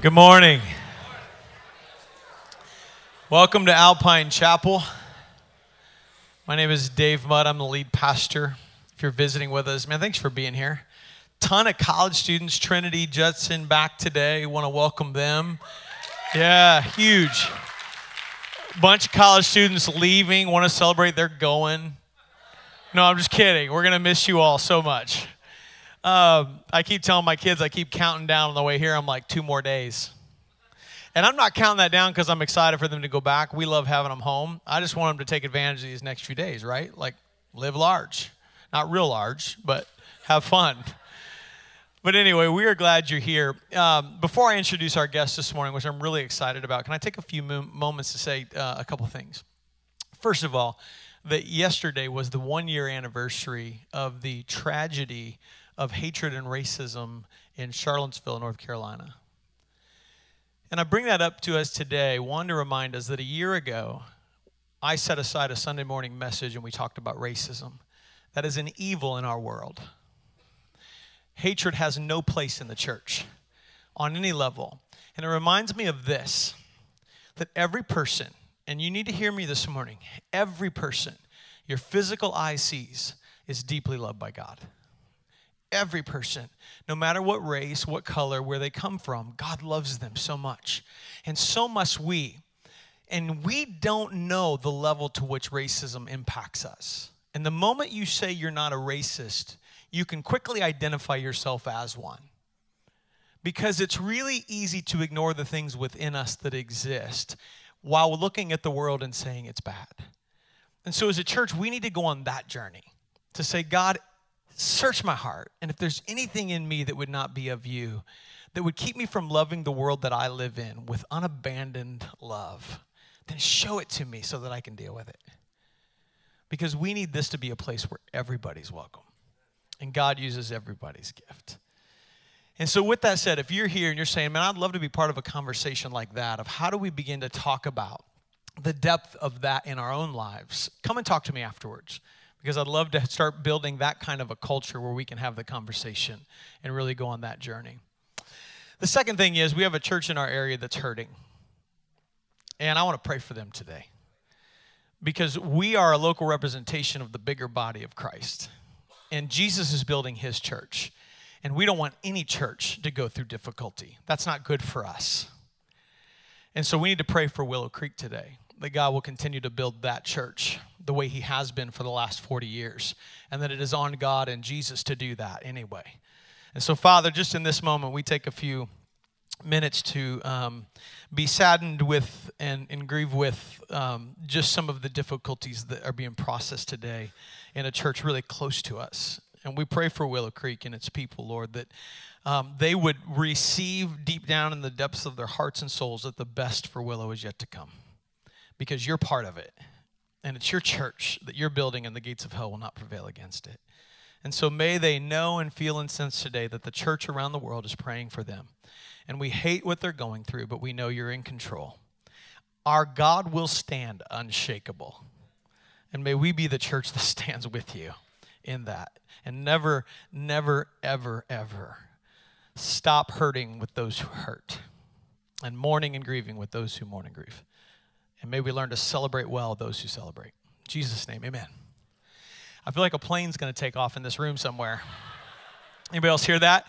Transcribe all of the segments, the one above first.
Good morning. Welcome to Alpine Chapel. My name is Dave Mudd. I'm the lead pastor. If you're visiting with us, man, thanks for being here. Ton of college students, Trinity Judson back today. Want to welcome them. Yeah, huge. Bunch of college students leaving, want to celebrate, they're going. No, I'm just kidding. We're going to miss you all so much. Um, I keep telling my kids, I keep counting down on the way here. I'm like, two more days. And I'm not counting that down because I'm excited for them to go back. We love having them home. I just want them to take advantage of these next few days, right? Like, live large. Not real large, but have fun. But anyway, we are glad you're here. Um, before I introduce our guest this morning, which I'm really excited about, can I take a few mo- moments to say uh, a couple things? First of all, that yesterday was the one year anniversary of the tragedy of hatred and racism in Charlottesville, North Carolina. And I bring that up to us today, one, to remind us that a year ago, I set aside a Sunday morning message and we talked about racism. That is an evil in our world. Hatred has no place in the church on any level. And it reminds me of this that every person, and you need to hear me this morning, every person your physical eye sees is deeply loved by God every person, no matter what race, what color, where they come from, God loves them so much. And so must we. And we don't know the level to which racism impacts us. And the moment you say you're not a racist, you can quickly identify yourself as one. Because it's really easy to ignore the things within us that exist while looking at the world and saying it's bad. And so, as a church, we need to go on that journey to say, God, search my heart. And if there's anything in me that would not be of you, that would keep me from loving the world that I live in with unabandoned love, then show it to me so that I can deal with it. Because we need this to be a place where everybody's welcome. And God uses everybody's gift. And so, with that said, if you're here and you're saying, man, I'd love to be part of a conversation like that, of how do we begin to talk about the depth of that in our own lives, come and talk to me afterwards because I'd love to start building that kind of a culture where we can have the conversation and really go on that journey. The second thing is we have a church in our area that's hurting. And I want to pray for them today because we are a local representation of the bigger body of Christ. And Jesus is building his church. And we don't want any church to go through difficulty. That's not good for us. And so we need to pray for Willow Creek today that God will continue to build that church the way He has been for the last 40 years, and that it is on God and Jesus to do that anyway. And so, Father, just in this moment, we take a few minutes to um, be saddened with and, and grieve with um, just some of the difficulties that are being processed today in a church really close to us. And we pray for Willow Creek and its people, Lord, that um, they would receive deep down in the depths of their hearts and souls that the best for Willow is yet to come because you're part of it. And it's your church that you're building, and the gates of hell will not prevail against it. And so may they know and feel and sense today that the church around the world is praying for them. And we hate what they're going through, but we know you're in control. Our God will stand unshakable. And may we be the church that stands with you in that. And never, never, ever, ever stop hurting with those who hurt and mourning and grieving with those who mourn and grieve. And may we learn to celebrate well those who celebrate. In Jesus' name, amen. I feel like a plane's going to take off in this room somewhere. Anybody else hear that?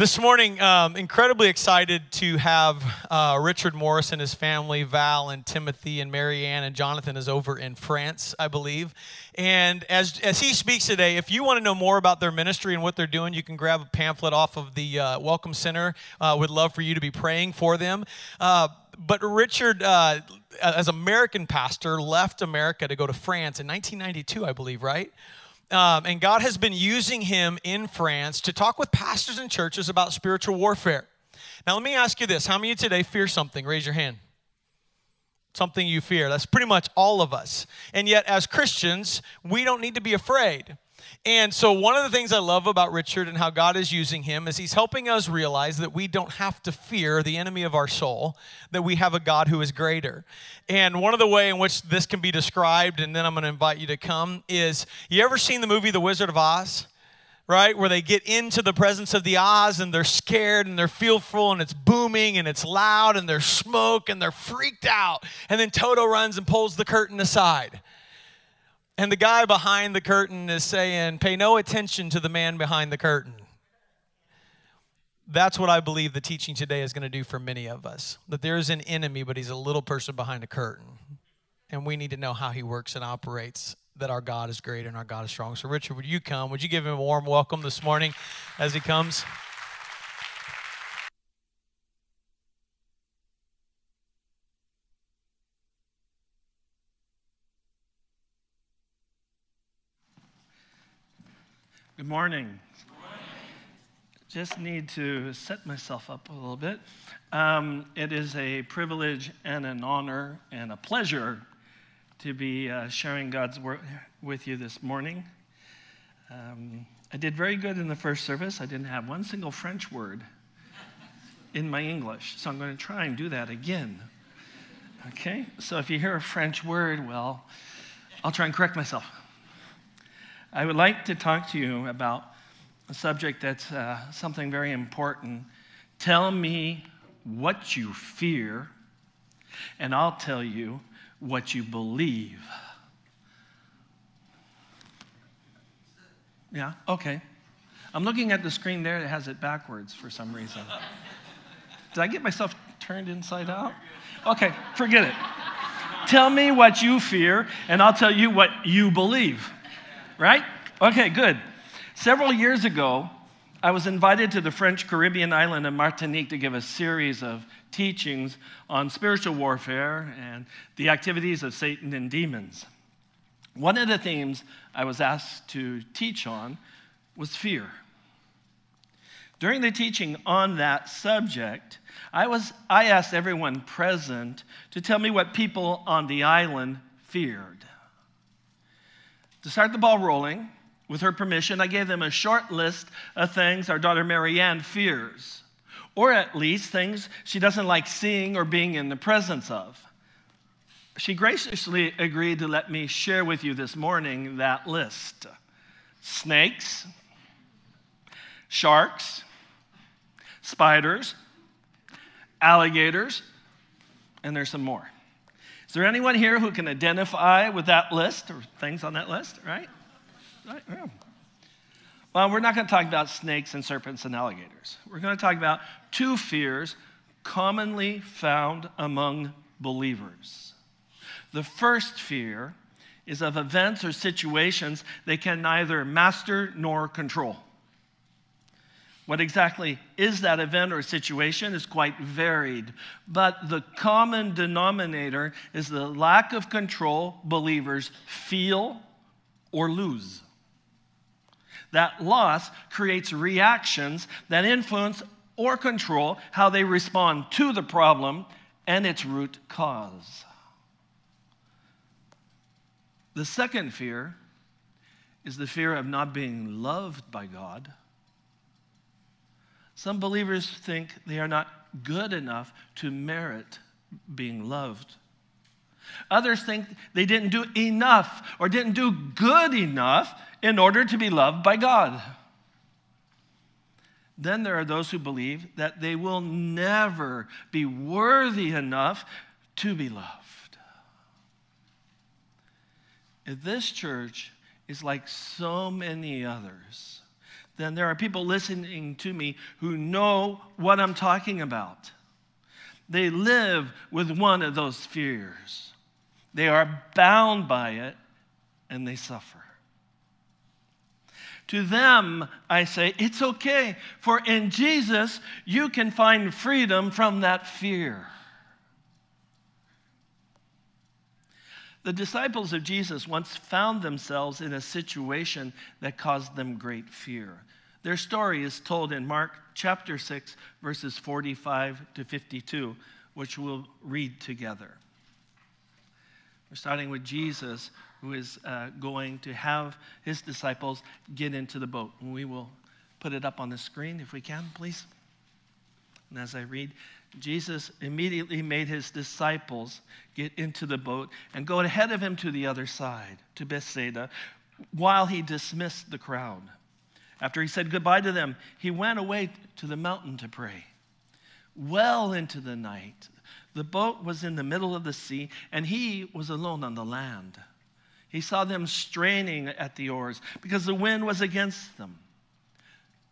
This morning, um, incredibly excited to have uh, Richard Morris and his family, Val and Timothy and Marianne and Jonathan is over in France, I believe. And as, as he speaks today, if you want to know more about their ministry and what they're doing, you can grab a pamphlet off of the uh, Welcome Center. Uh, would love for you to be praying for them. Uh, but Richard, uh, as American pastor, left America to go to France in 1992, I believe, right? Um, and God has been using him in France to talk with pastors and churches about spiritual warfare. Now, let me ask you this How many of you today fear something? Raise your hand. Something you fear. That's pretty much all of us. And yet, as Christians, we don't need to be afraid. And so, one of the things I love about Richard and how God is using him is he's helping us realize that we don't have to fear the enemy of our soul, that we have a God who is greater. And one of the way in which this can be described, and then I'm going to invite you to come, is you ever seen the movie The Wizard of Oz? right? Where they get into the presence of the Oz and they're scared and they're fearful and it's booming and it's loud and there's smoke and they're freaked out. And then Toto runs and pulls the curtain aside. And the guy behind the curtain is saying, Pay no attention to the man behind the curtain. That's what I believe the teaching today is going to do for many of us. That there is an enemy, but he's a little person behind a curtain. And we need to know how he works and operates that our God is great and our God is strong. So, Richard, would you come? Would you give him a warm welcome this morning as he comes? Good morning. Just need to set myself up a little bit. Um, it is a privilege and an honor and a pleasure to be uh, sharing God's word with you this morning. Um, I did very good in the first service. I didn't have one single French word in my English, so I'm going to try and do that again. Okay? So if you hear a French word, well, I'll try and correct myself. I would like to talk to you about a subject that's uh, something very important. Tell me what you fear, and I'll tell you what you believe. Yeah, okay. I'm looking at the screen there that has it backwards for some reason. Did I get myself turned inside out? Okay, forget it. Tell me what you fear, and I'll tell you what you believe. Right? Okay, good. Several years ago, I was invited to the French Caribbean island of Martinique to give a series of teachings on spiritual warfare and the activities of Satan and demons. One of the themes I was asked to teach on was fear. During the teaching on that subject, I, was, I asked everyone present to tell me what people on the island feared. To start the ball rolling, with her permission, I gave them a short list of things our daughter Marianne fears, or at least things she doesn't like seeing or being in the presence of. She graciously agreed to let me share with you this morning that list snakes, sharks, spiders, alligators, and there's some more. Is there anyone here who can identify with that list or things on that list, right? Yeah. Well, we're not going to talk about snakes and serpents and alligators. We're going to talk about two fears commonly found among believers. The first fear is of events or situations they can neither master nor control. What exactly is that event or situation is quite varied, but the common denominator is the lack of control believers feel or lose. That loss creates reactions that influence or control how they respond to the problem and its root cause. The second fear is the fear of not being loved by God. Some believers think they are not good enough to merit being loved. Others think they didn't do enough or didn't do good enough in order to be loved by God. Then there are those who believe that they will never be worthy enough to be loved. This church is like so many others, then there are people listening to me who know what I'm talking about. They live with one of those fears. They are bound by it and they suffer. To them, I say, it's okay, for in Jesus, you can find freedom from that fear. The disciples of Jesus once found themselves in a situation that caused them great fear. Their story is told in Mark chapter 6, verses 45 to 52, which we'll read together. We're starting with Jesus who is uh, going to have his disciples get into the boat. And we will put it up on the screen if we can, please. And as I read, Jesus immediately made his disciples get into the boat and go ahead of him to the other side, to Bethsaida, while he dismissed the crowd. After he said goodbye to them, he went away to the mountain to pray. Well into the night, the boat was in the middle of the sea, and he was alone on the land. He saw them straining at the oars because the wind was against them.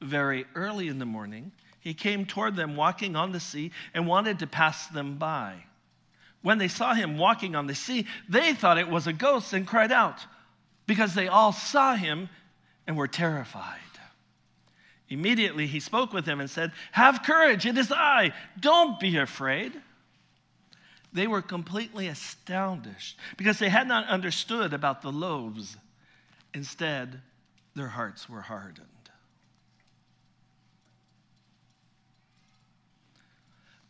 Very early in the morning, he came toward them walking on the sea and wanted to pass them by. When they saw him walking on the sea, they thought it was a ghost and cried out because they all saw him and were terrified. Immediately he spoke with them and said, Have courage, it is I. Don't be afraid. They were completely astonished because they had not understood about the loaves. Instead, their hearts were hardened.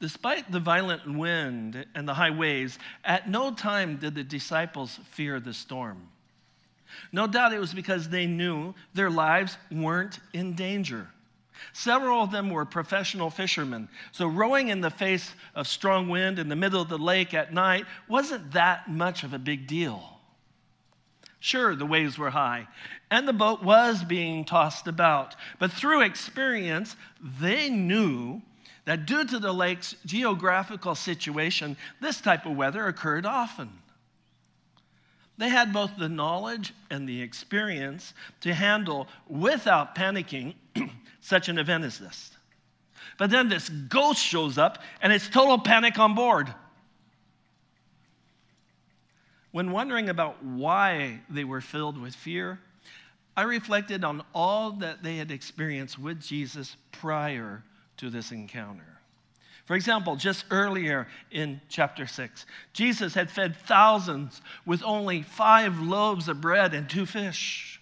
Despite the violent wind and the high waves, at no time did the disciples fear the storm. No doubt it was because they knew their lives weren't in danger. Several of them were professional fishermen, so rowing in the face of strong wind in the middle of the lake at night wasn't that much of a big deal. Sure, the waves were high, and the boat was being tossed about, but through experience, they knew that due to the lake's geographical situation, this type of weather occurred often. They had both the knowledge and the experience to handle without panicking such an event as this. But then this ghost shows up and it's total panic on board. When wondering about why they were filled with fear, I reflected on all that they had experienced with Jesus prior to this encounter. For example, just earlier in chapter 6, Jesus had fed thousands with only five loaves of bread and two fish.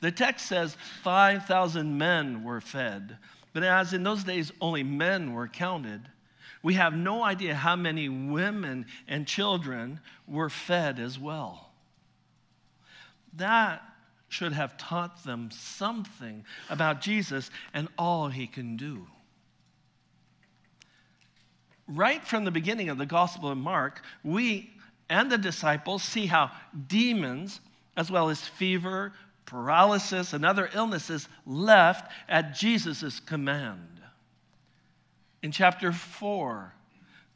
The text says 5,000 men were fed, but as in those days only men were counted, we have no idea how many women and children were fed as well. That should have taught them something about Jesus and all he can do. Right from the beginning of the Gospel of Mark, we and the disciples see how demons, as well as fever, paralysis, and other illnesses, left at Jesus' command. In chapter 4,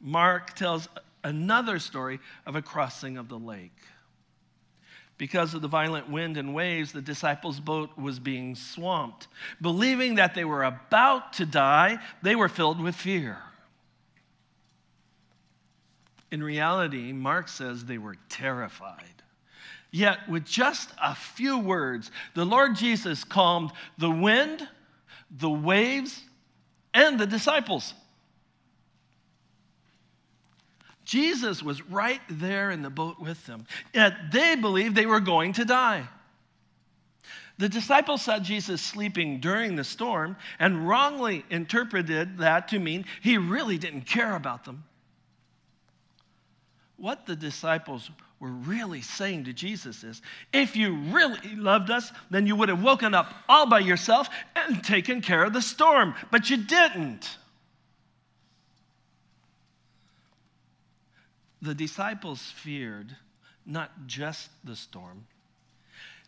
Mark tells another story of a crossing of the lake. Because of the violent wind and waves, the disciples' boat was being swamped. Believing that they were about to die, they were filled with fear. In reality, Mark says they were terrified. Yet, with just a few words, the Lord Jesus calmed the wind, the waves, and the disciples. Jesus was right there in the boat with them, yet they believed they were going to die. The disciples saw Jesus sleeping during the storm and wrongly interpreted that to mean he really didn't care about them. What the disciples were really saying to Jesus is if you really loved us, then you would have woken up all by yourself and taken care of the storm, but you didn't. The disciples feared not just the storm,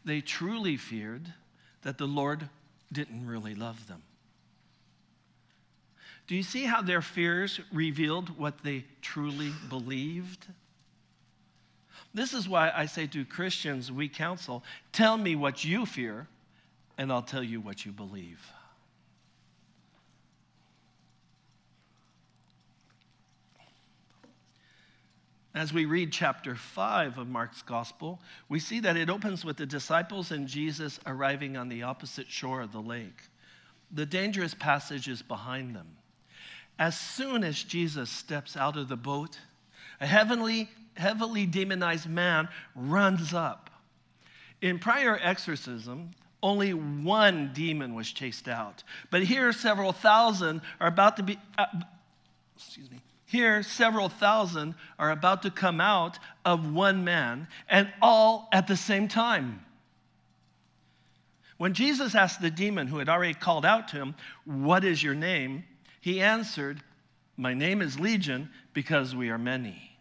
they truly feared that the Lord didn't really love them. Do you see how their fears revealed what they truly believed? This is why I say to Christians we counsel tell me what you fear, and I'll tell you what you believe. As we read chapter 5 of Mark's gospel, we see that it opens with the disciples and Jesus arriving on the opposite shore of the lake. The dangerous passage is behind them. As soon as Jesus steps out of the boat, a heavenly, heavily demonized man runs up. In prior exorcism, only one demon was chased out. But here, several thousand are about to be, uh, excuse me, here, several thousand are about to come out of one man, and all at the same time. When Jesus asked the demon who had already called out to him, What is your name? he answered, My name is Legion because we are many.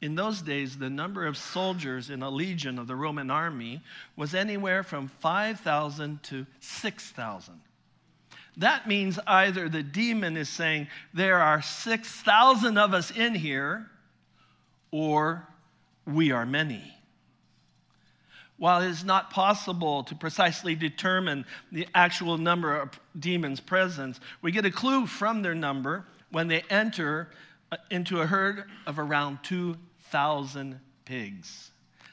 In those days, the number of soldiers in a legion of the Roman army was anywhere from 5,000 to 6,000. That means either the demon is saying, There are 6,000 of us in here, or we are many. While it is not possible to precisely determine the actual number of demons present, we get a clue from their number when they enter uh, into a herd of around 2,000 pigs.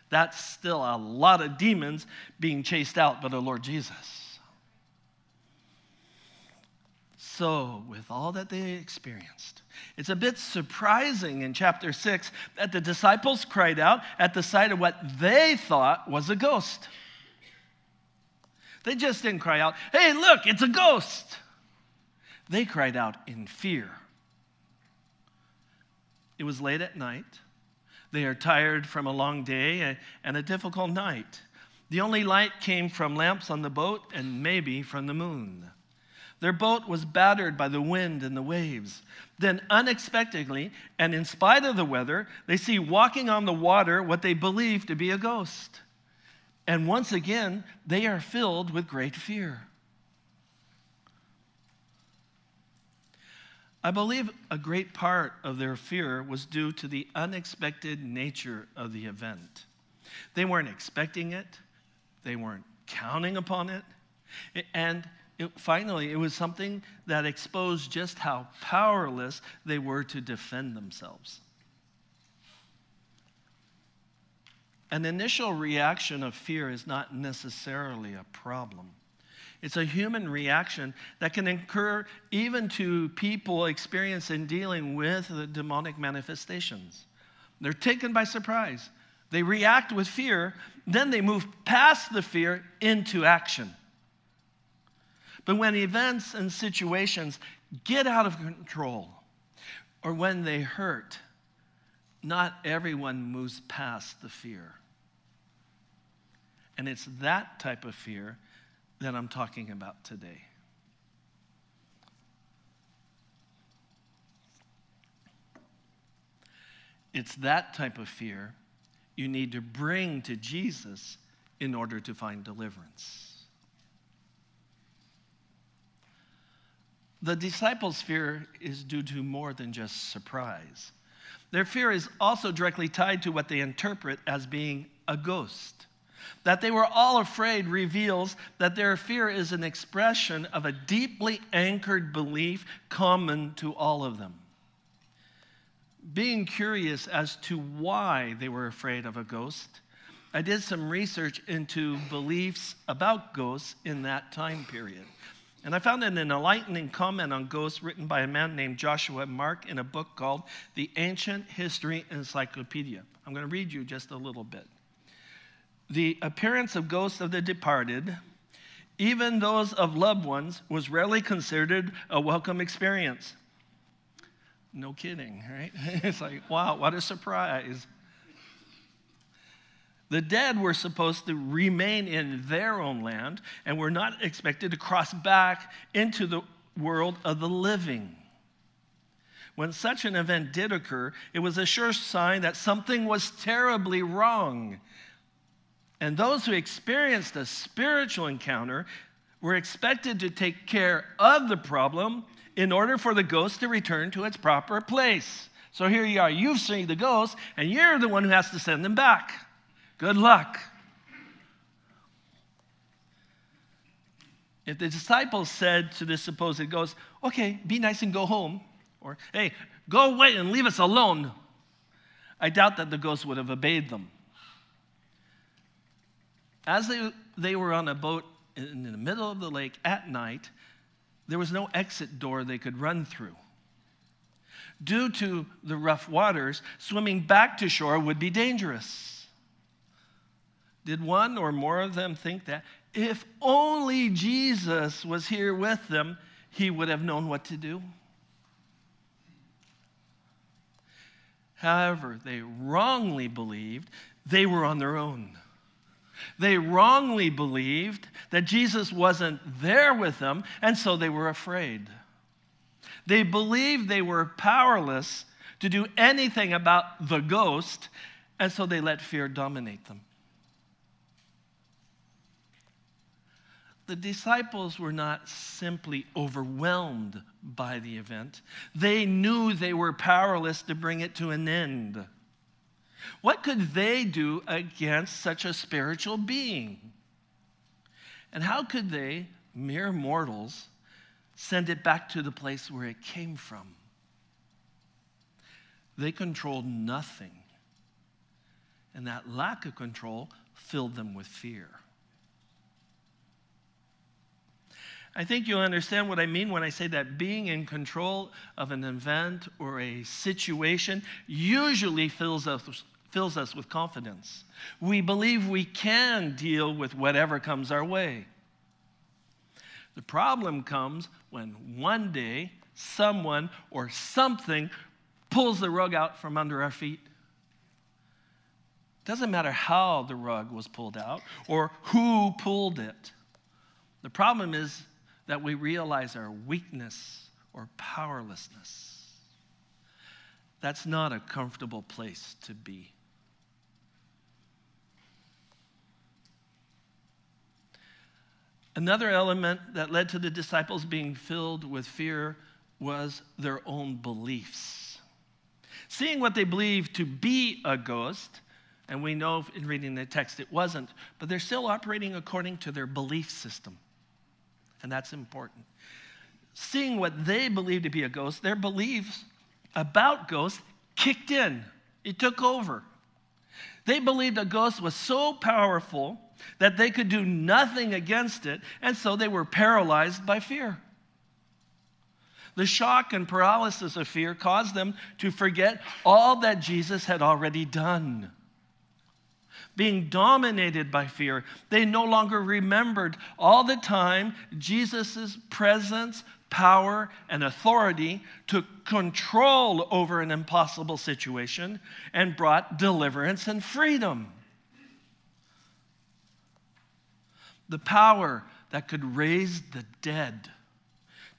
That's still a lot of demons being chased out by the Lord Jesus. So, with all that they experienced, it's a bit surprising in chapter 6 that the disciples cried out at the sight of what they thought was a ghost. They just didn't cry out, hey, look, it's a ghost. They cried out in fear. It was late at night. They are tired from a long day and a difficult night. The only light came from lamps on the boat and maybe from the moon. Their boat was battered by the wind and the waves. Then, unexpectedly, and in spite of the weather, they see walking on the water what they believe to be a ghost. And once again, they are filled with great fear. I believe a great part of their fear was due to the unexpected nature of the event. They weren't expecting it, they weren't counting upon it, and it, finally, it was something that exposed just how powerless they were to defend themselves. An initial reaction of fear is not necessarily a problem. It's a human reaction that can occur even to people experienced in dealing with the demonic manifestations. They're taken by surprise. They react with fear, then they move past the fear into action. But when events and situations get out of control, or when they hurt, not everyone moves past the fear. And it's that type of fear that I'm talking about today. It's that type of fear you need to bring to Jesus in order to find deliverance. The disciples' fear is due to more than just surprise. Their fear is also directly tied to what they interpret as being a ghost. That they were all afraid reveals that their fear is an expression of a deeply anchored belief common to all of them. Being curious as to why they were afraid of a ghost, I did some research into beliefs about ghosts in that time period. And I found an enlightening comment on ghosts written by a man named Joshua Mark in a book called The Ancient History Encyclopedia. I'm going to read you just a little bit. The appearance of ghosts of the departed, even those of loved ones, was rarely considered a welcome experience. No kidding, right? it's like, wow, what a surprise. The dead were supposed to remain in their own land and were not expected to cross back into the world of the living. When such an event did occur, it was a sure sign that something was terribly wrong. And those who experienced a spiritual encounter were expected to take care of the problem in order for the ghost to return to its proper place. So here you are, you've seen the ghost, and you're the one who has to send them back. Good luck. If the disciples said to this supposed ghost, okay, be nice and go home, or hey, go away and leave us alone, I doubt that the ghost would have obeyed them. As they, they were on a boat in the middle of the lake at night, there was no exit door they could run through. Due to the rough waters, swimming back to shore would be dangerous. Did one or more of them think that if only Jesus was here with them, he would have known what to do? However, they wrongly believed they were on their own. They wrongly believed that Jesus wasn't there with them, and so they were afraid. They believed they were powerless to do anything about the ghost, and so they let fear dominate them. The disciples were not simply overwhelmed by the event, they knew they were powerless to bring it to an end. What could they do against such a spiritual being? And how could they, mere mortals, send it back to the place where it came from? They controlled nothing. And that lack of control filled them with fear. I think you'll understand what I mean when I say that being in control of an event or a situation usually fills us, fills us with confidence. We believe we can deal with whatever comes our way. The problem comes when one day someone or something pulls the rug out from under our feet. Doesn't matter how the rug was pulled out or who pulled it. The problem is that we realize our weakness or powerlessness. That's not a comfortable place to be. Another element that led to the disciples being filled with fear was their own beliefs. Seeing what they believed to be a ghost, and we know in reading the text it wasn't, but they're still operating according to their belief system. And that's important. Seeing what they believed to be a ghost, their beliefs about ghosts kicked in, it took over. They believed a ghost was so powerful that they could do nothing against it, and so they were paralyzed by fear. The shock and paralysis of fear caused them to forget all that Jesus had already done. Being dominated by fear, they no longer remembered all the time Jesus' presence, power, and authority took control over an impossible situation and brought deliverance and freedom. The power that could raise the dead,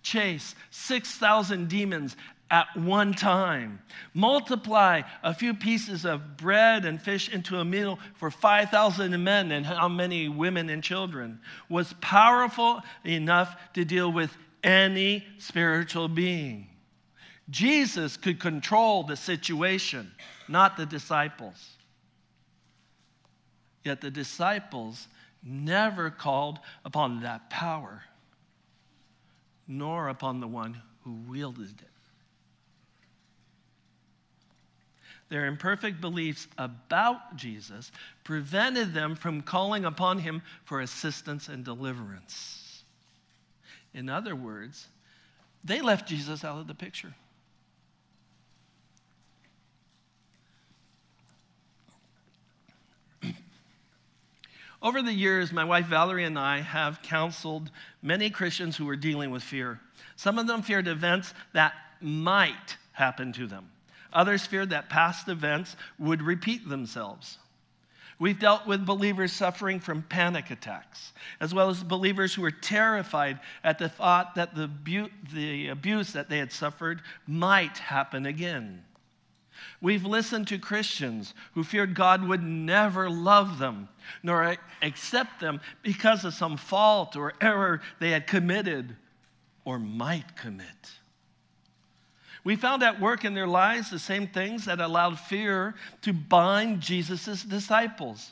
chase 6,000 demons at one time, multiply a few pieces of bread and fish into a meal for 5,000 men and how many women and children, was powerful enough to deal with any spiritual being. Jesus could control the situation, not the disciples. Yet the disciples never called upon that power, nor upon the one who wielded it. Their imperfect beliefs about Jesus prevented them from calling upon him for assistance and deliverance. In other words, they left Jesus out of the picture. Over the years, my wife Valerie and I have counseled many Christians who are dealing with fear. Some of them feared events that might happen to them, others feared that past events would repeat themselves. We've dealt with believers suffering from panic attacks, as well as believers who were terrified at the thought that the, bu- the abuse that they had suffered might happen again. We've listened to Christians who feared God would never love them nor accept them because of some fault or error they had committed or might commit. We found at work in their lives the same things that allowed fear to bind Jesus' disciples.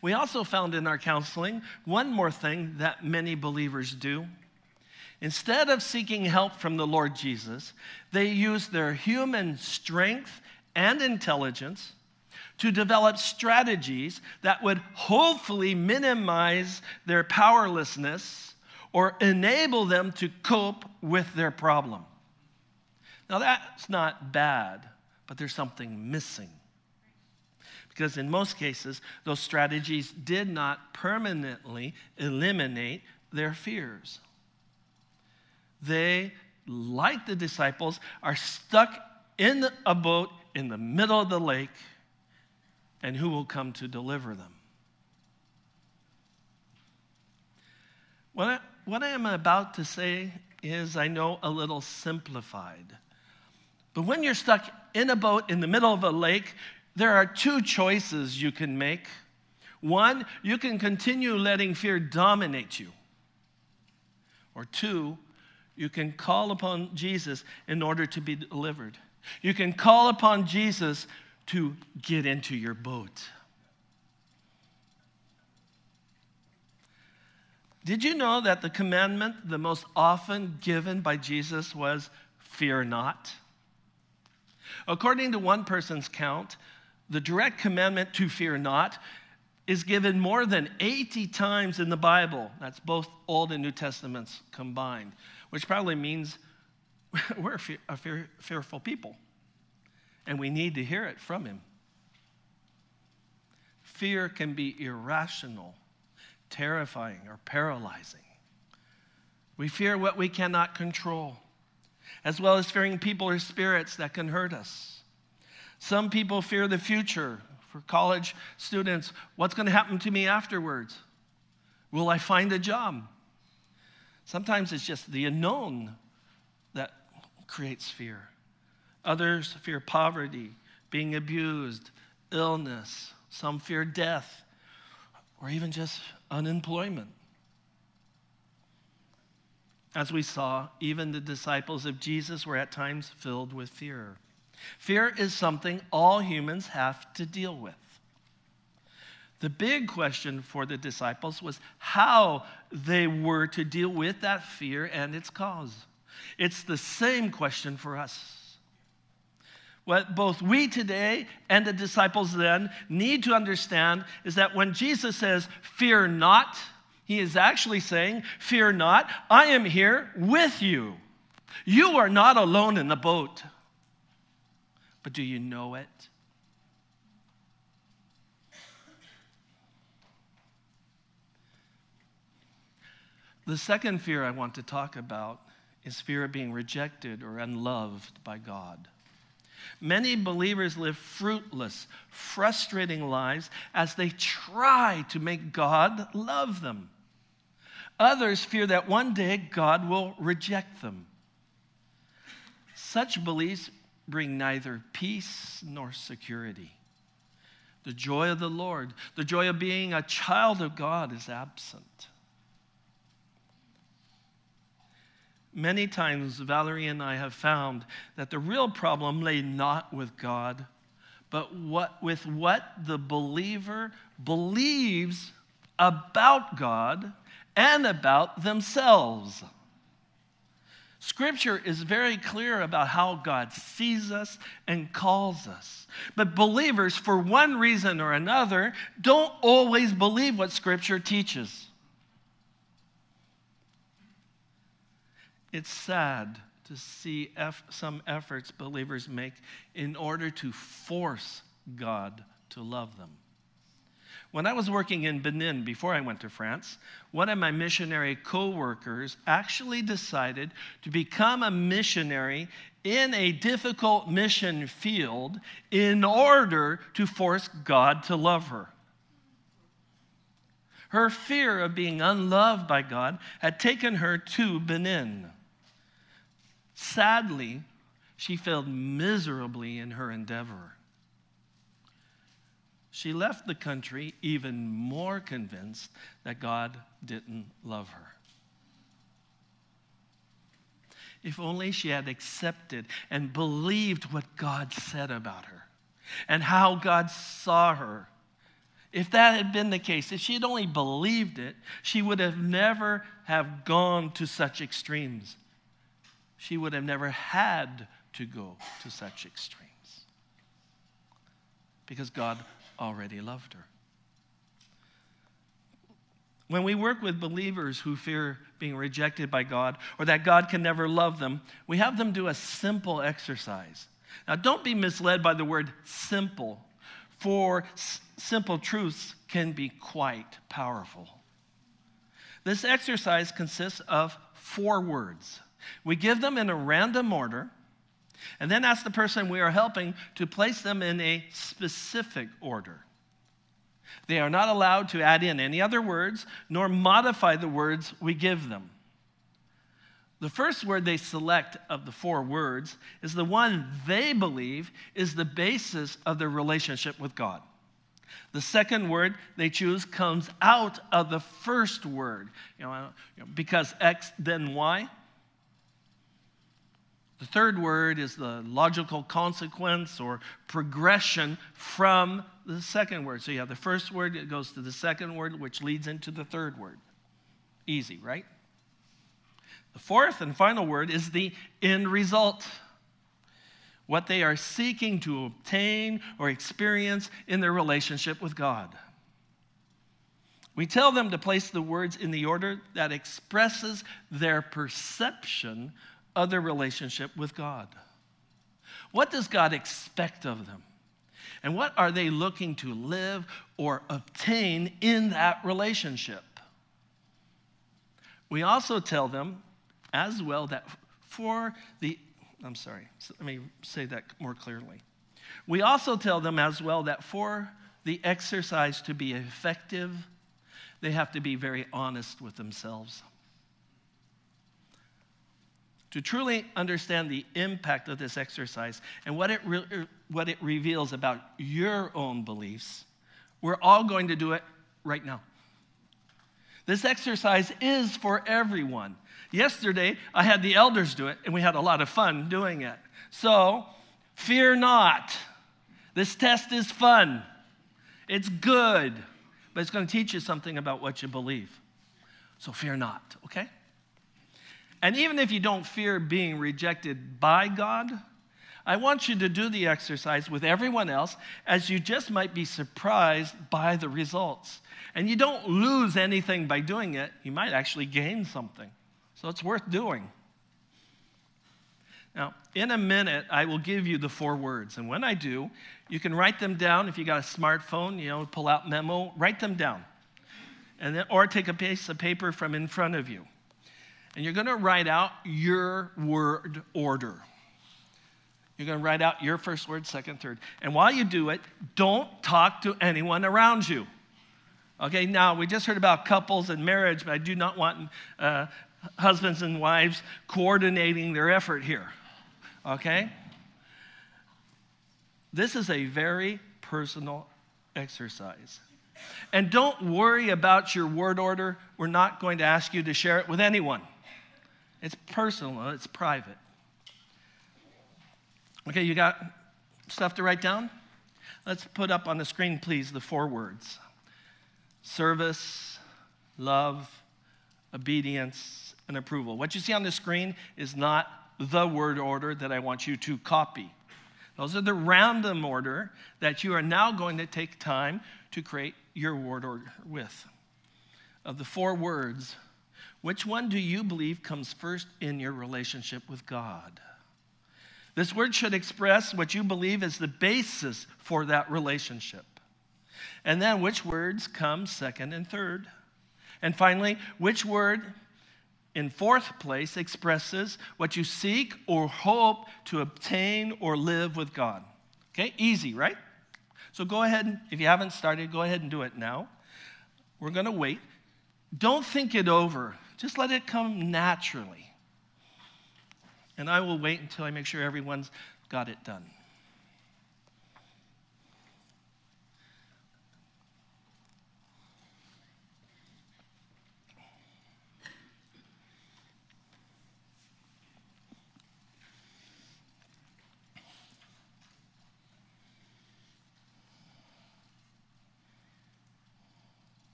We also found in our counseling one more thing that many believers do. Instead of seeking help from the Lord Jesus, they use their human strength and intelligence to develop strategies that would hopefully minimize their powerlessness or enable them to cope with their problem. Now, that's not bad, but there's something missing. Because in most cases, those strategies did not permanently eliminate their fears. They, like the disciples, are stuck in a boat in the middle of the lake, and who will come to deliver them? What I, what I am about to say is, I know, a little simplified. But when you're stuck in a boat in the middle of a lake, there are two choices you can make. One, you can continue letting fear dominate you. Or two, you can call upon Jesus in order to be delivered. You can call upon Jesus to get into your boat. Did you know that the commandment, the most often given by Jesus, was fear not? According to one person's count, the direct commandment to fear not is given more than 80 times in the Bible. That's both Old and New Testaments combined, which probably means we're a, fear, fearful people and we need to hear it from Him. Fear can be irrational, terrifying, or paralyzing. We fear what we cannot control as well as fearing people or spirits that can hurt us. Some people fear the future. For college students, what's going to happen to me afterwards? Will I find a job? Sometimes it's just the unknown that creates fear. Others fear poverty, being abused, illness. Some fear death, or even just unemployment. As we saw, even the disciples of Jesus were at times filled with fear. Fear is something all humans have to deal with. The big question for the disciples was how they were to deal with that fear and its cause. It's the same question for us. What both we today and the disciples then need to understand is that when Jesus says, Fear not, he is actually saying, Fear not, I am here with you. You are not alone in the boat. But do you know it? The second fear I want to talk about is fear of being rejected or unloved by God. Many believers live fruitless, frustrating lives as they try to make God love them. Others fear that one day God will reject them. Such beliefs bring neither peace nor security. The joy of the Lord, the joy of being a child of God, is absent. Many times, Valerie and I have found that the real problem lay not with God, but what, with what the believer believes about God and about themselves. Scripture is very clear about how God sees us and calls us. But believers, for one reason or another, don't always believe what Scripture teaches. It's sad to see some efforts believers make in order to force God to love them. When I was working in Benin before I went to France, one of my missionary co workers actually decided to become a missionary in a difficult mission field in order to force God to love her. Her fear of being unloved by God had taken her to Benin. Sadly, she failed miserably in her endeavor. She left the country even more convinced that God didn't love her. If only she had accepted and believed what God said about her and how God saw her. If that had been the case, if she had only believed it, she would have never have gone to such extremes. She would have never had to go to such extremes. Because God already loved her. When we work with believers who fear being rejected by God or that God can never love them, we have them do a simple exercise. Now, don't be misled by the word simple, for s- simple truths can be quite powerful. This exercise consists of four words. We give them in a random order, and then ask the person we are helping to place them in a specific order. They are not allowed to add in any other words nor modify the words we give them. The first word they select of the four words is the one they believe is the basis of their relationship with God. The second word they choose comes out of the first word. You know, uh, because X, then Y. The third word is the logical consequence or progression from the second word. So you have the first word, it goes to the second word, which leads into the third word. Easy, right? The fourth and final word is the end result what they are seeking to obtain or experience in their relationship with God. We tell them to place the words in the order that expresses their perception of their relationship with God. What does God expect of them? And what are they looking to live or obtain in that relationship? We also tell them as well that for the I'm sorry, let me say that more clearly. We also tell them as well that for the exercise to be effective, they have to be very honest with themselves. To truly understand the impact of this exercise and what it, re- er, what it reveals about your own beliefs, we're all going to do it right now. This exercise is for everyone. Yesterday, I had the elders do it, and we had a lot of fun doing it. So, fear not. This test is fun, it's good, but it's going to teach you something about what you believe. So, fear not, okay? And even if you don't fear being rejected by God, I want you to do the exercise with everyone else as you just might be surprised by the results. And you don't lose anything by doing it, you might actually gain something. So it's worth doing. Now, in a minute, I will give you the four words. And when I do, you can write them down. If you got a smartphone, you know, pull out memo, write them down. And then, or take a piece of paper from in front of you. And you're going to write out your word order. You're going to write out your first word, second, third. And while you do it, don't talk to anyone around you. Okay, now we just heard about couples and marriage, but I do not want uh, husbands and wives coordinating their effort here. Okay? This is a very personal exercise. And don't worry about your word order. We're not going to ask you to share it with anyone. It's personal, it's private. Okay, you got stuff to write down? Let's put up on the screen, please, the four words service, love, obedience, and approval. What you see on the screen is not the word order that I want you to copy. Those are the random order that you are now going to take time to create your word order with. Of the four words, which one do you believe comes first in your relationship with God? This word should express what you believe is the basis for that relationship. And then which words come second and third? And finally, which word in fourth place, expresses what you seek or hope to obtain or live with God. Okay, easy, right? So go ahead, if you haven't started, go ahead and do it now. We're going to wait. Don't think it over, just let it come naturally. And I will wait until I make sure everyone's got it done.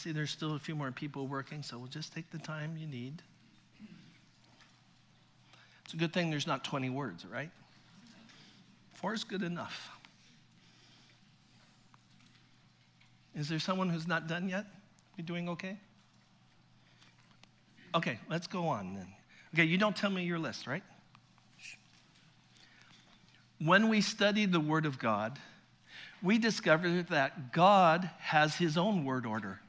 See there's still a few more people working, so we'll just take the time you need. It's a good thing there's not 20 words, right? Four is good enough. Is there someone who's not done yet? You doing okay? Okay, let's go on then. Okay, you don't tell me your list, right? When we study the Word of God, we discover that God has His own word order.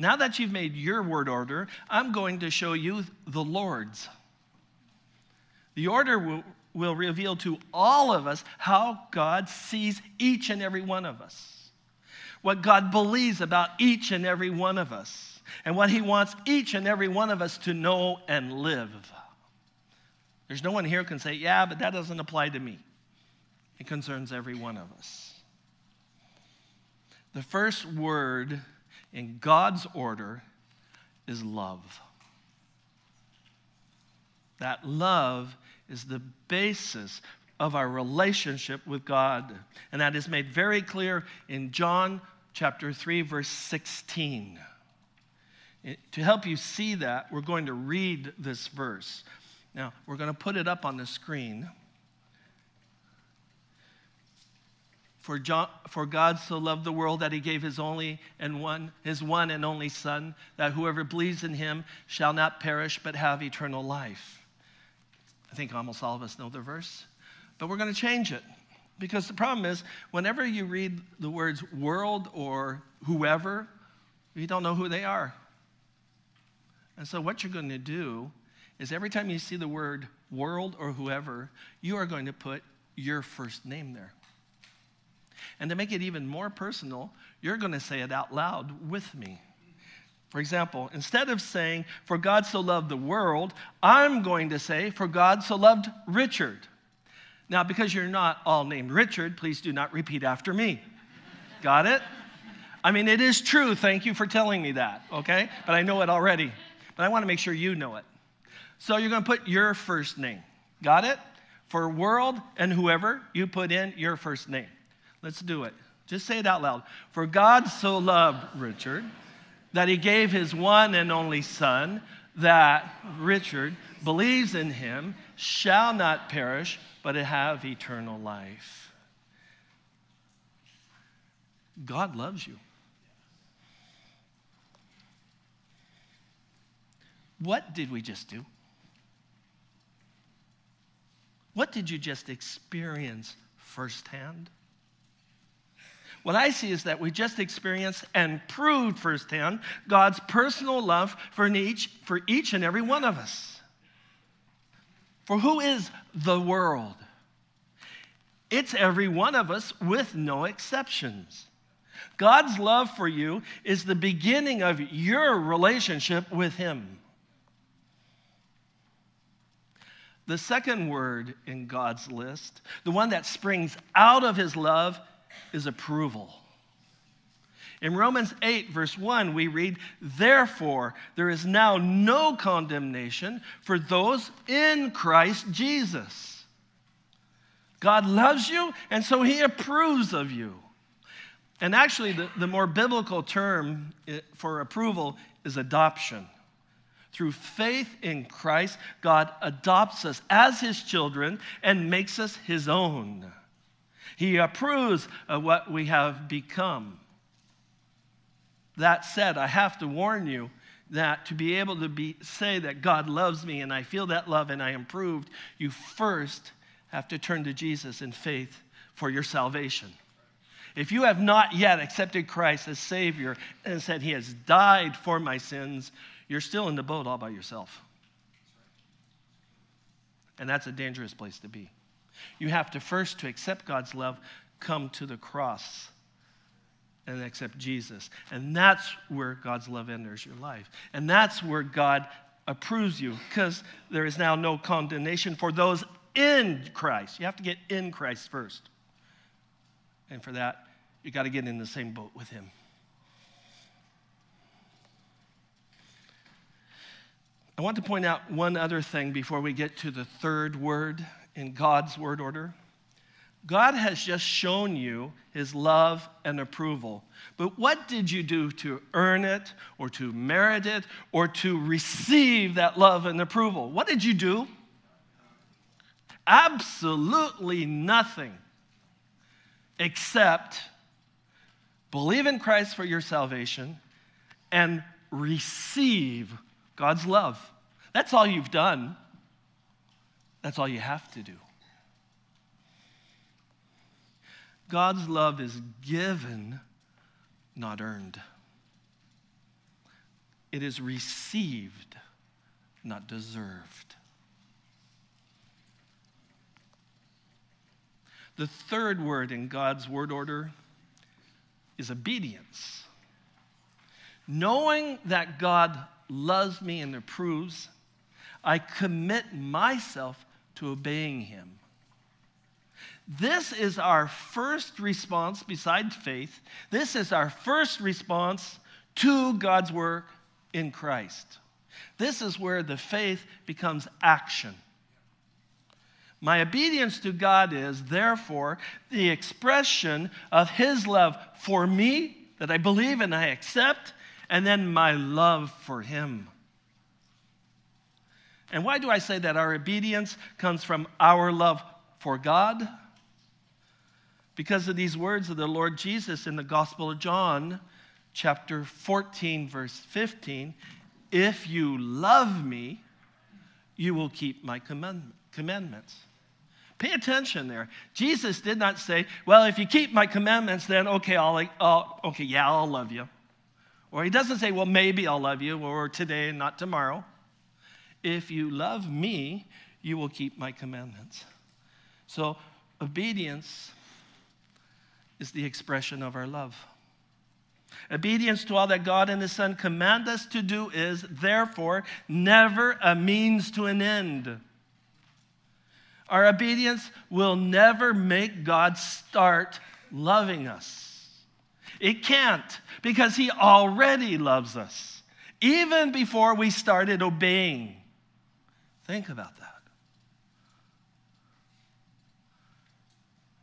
Now that you've made your word order, I'm going to show you the Lord's. The order will, will reveal to all of us how God sees each and every one of us. what God believes about each and every one of us, and what He wants each and every one of us to know and live. There's no one here who can say, Yeah, but that doesn't apply to me. It concerns every one of us. The first word in God's order is love. That love is the basis of our relationship with God. And that is made very clear in John chapter 3, verse 16. to help you see that, we're going to read this verse. Now, we're going to put it up on the screen. For, John, for God so loved the world that he gave his only and one, his one and only Son, that whoever believes in him shall not perish but have eternal life. I think almost all of us know the verse, but we're going to change it. Because the problem is, whenever you read the words world or whoever, you don't know who they are. And so, what you're going to do is every time you see the word world or whoever, you are going to put your first name there. And to make it even more personal, you're going to say it out loud with me. For example, instead of saying, For God so loved the world, I'm going to say, For God so loved Richard. Now, because you're not all named Richard, please do not repeat after me. Got it? I mean, it is true. Thank you for telling me that, okay? But I know it already. But I want to make sure you know it. So you're going to put your first name. Got it? For world and whoever, you put in your first name. Let's do it. Just say it out loud. For God so loved Richard that he gave his one and only Son, that Richard believes in him, shall not perish, but have eternal life. God loves you. What did we just do? What did you just experience firsthand? What I see is that we just experienced and proved firsthand God's personal love for each, for each and every one of us. For who is the world? It's every one of us with no exceptions. God's love for you is the beginning of your relationship with Him. The second word in God's list, the one that springs out of His love, is approval. In Romans 8, verse 1, we read, Therefore, there is now no condemnation for those in Christ Jesus. God loves you, and so he approves of you. And actually, the, the more biblical term eh, for approval is adoption. Through faith in Christ, God adopts us as his children and makes us his own. He approves of what we have become. That said, I have to warn you that to be able to be, say that God loves me and I feel that love and I am proved, you first have to turn to Jesus in faith for your salvation. If you have not yet accepted Christ as Savior and said, He has died for my sins, you're still in the boat all by yourself. And that's a dangerous place to be. You have to first, to accept God's love, come to the cross and accept Jesus. And that's where God's love enters your life. And that's where God approves you because there is now no condemnation for those in Christ. You have to get in Christ first. And for that, you got to get in the same boat with Him. I want to point out one other thing before we get to the third word in God's word order? God has just shown you his love and approval. But what did you do to earn it or to merit it or to receive that love and approval? What did you do? Absolutely nothing except believe in Christ for your salvation and receive God's love. That's all you've done. That's all you have to do. God's love is given, not earned. It is received, not deserved. The third word in God's word order is obedience. Knowing that God loves me and approves, I commit myself to obeying Him. This is our first response besides faith. This is our first response to God's work in Christ. This is where the faith becomes action. My obedience to God is, therefore, the expression of His love for me that I believe and I accept, and then my love for Him. And why do I say that our obedience comes from our love for God? Because of these words of the Lord Jesus in the Gospel of John, chapter 14, verse 15 If you love me, you will keep my command- commandments. Pay attention there. Jesus did not say, Well, if you keep my commandments, then okay, I'll, I'll, okay, yeah, I'll love you. Or he doesn't say, Well, maybe I'll love you, or today and not tomorrow. If you love me, you will keep my commandments. So, obedience is the expression of our love. Obedience to all that God and His Son command us to do is, therefore, never a means to an end. Our obedience will never make God start loving us. It can't because He already loves us, even before we started obeying. Think about that.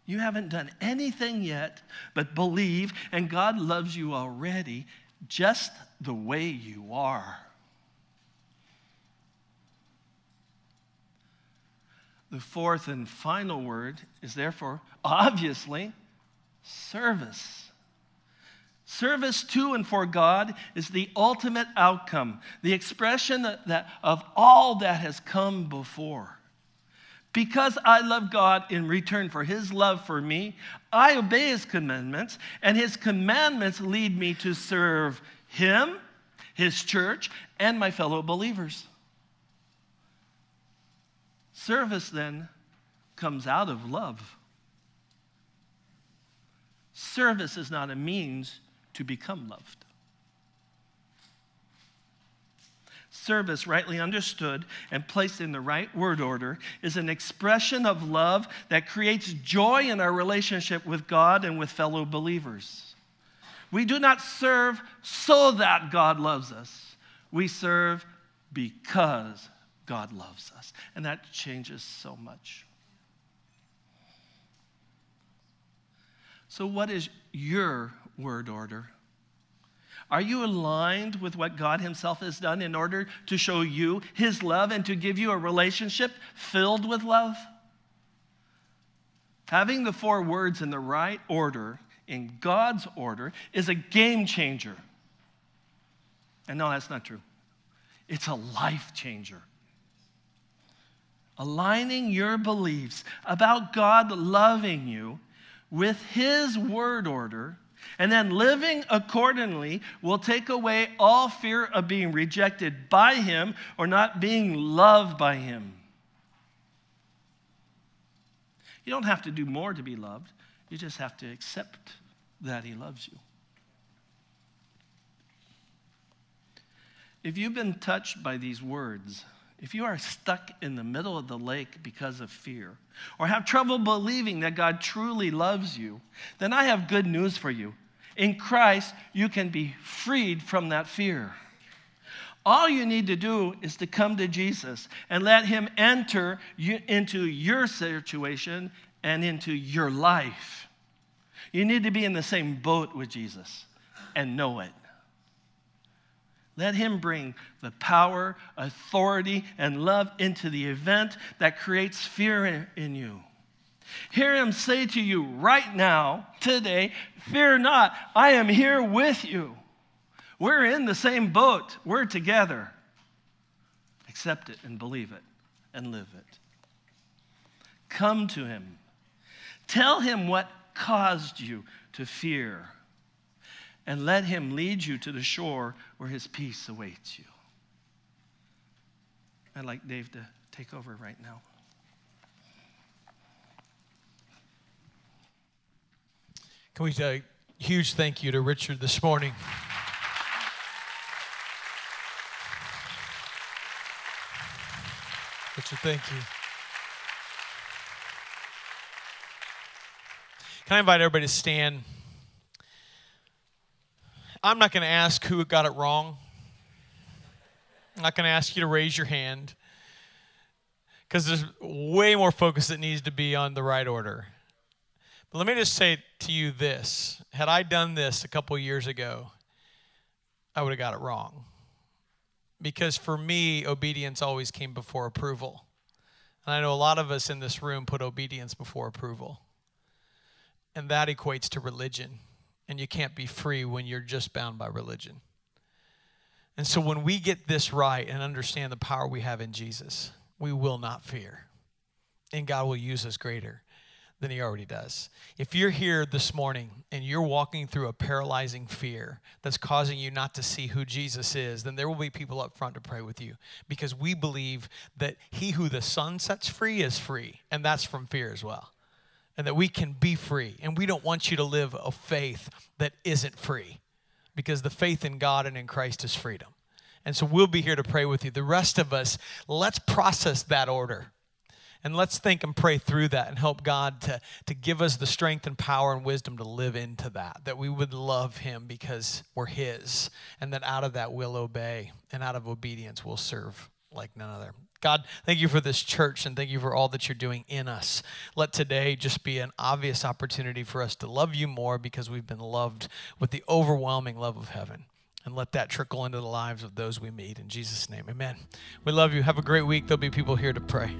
You haven't done anything yet but believe, and God loves you already just the way you are. The fourth and final word is therefore, obviously, service. Service to and for God is the ultimate outcome, the expression that, that, of all that has come before. Because I love God in return for his love for me, I obey his commandments, and his commandments lead me to serve him, his church, and my fellow believers. Service then comes out of love. Service is not a means to become loved. Service, rightly understood and placed in the right word order, is an expression of love that creates joy in our relationship with God and with fellow believers. We do not serve so that God loves us, we serve because God loves us. And that changes so much. So, what is your word order? Are you aligned with what God Himself has done in order to show you His love and to give you a relationship filled with love? Having the four words in the right order, in God's order, is a game changer. And no, that's not true. It's a life changer aligning your beliefs about God loving you with His word order, and then living accordingly will take away all fear of being rejected by Him or not being loved by Him. You don't have to do more to be loved, you just have to accept that He loves you. If you've been touched by these words, if you are stuck in the middle of the lake because of fear, or have trouble believing that God truly loves you, then I have good news for you. In Christ, you can be freed from that fear. All you need to do is to come to Jesus and let Him enter you into your situation and into your life. You need to be in the same boat with Jesus and know it. Let him bring the power, authority, and love into the event that creates fear in, you. Hear him say to you right now, today, Fear not, I am here with you. We're in the same boat, we're together. Accept it and believe it and live it. Come to him. Tell him what caused you to fear and let him lead you to the shore where his peace awaits you. I'd like Dave to take over right now. Can we uh, Huge thank you to Richard this morning. Richard, thank you. Can I invite everybody to stand? I'm not going to ask who got it wrong. I'm not going to ask you to raise your hand because there's way more focus that needs to be on the right order. But let me just say to you this had I done this a couple years ago, I would have got it wrong. Because for me, obedience always came before approval. And I know a lot of us in this room put obedience before approval. And that equates to religion. And you can't be free when you're just bound by religion. And so when we get this right and understand the power we have in Jesus, we will not fear. And God will use us greater than he already does. If you're here this morning and you're walking through a paralyzing fear that's causing you not to see who Jesus is, then there will be people up front to pray with you because we believe that he who the Son sets free is free, and that's from fear as well. And that we can be free. And we don't want you to live a faith that isn't free because the faith in God and in Christ is freedom. And so we'll be here to pray with you. The rest of us, let's process that order and let's think and pray through that and help God to, to give us the strength and power and wisdom to live into that, that we would love Him because we're His, and that out of that we'll obey, and out of obedience we'll serve like none other. God, thank you for this church and thank you for all that you're doing in us. Let today just be an obvious opportunity for us to love you more because we've been loved with the overwhelming love of heaven. And let that trickle into the lives of those we meet. In Jesus' name, amen. We love you. Have a great week. There'll be people here to pray.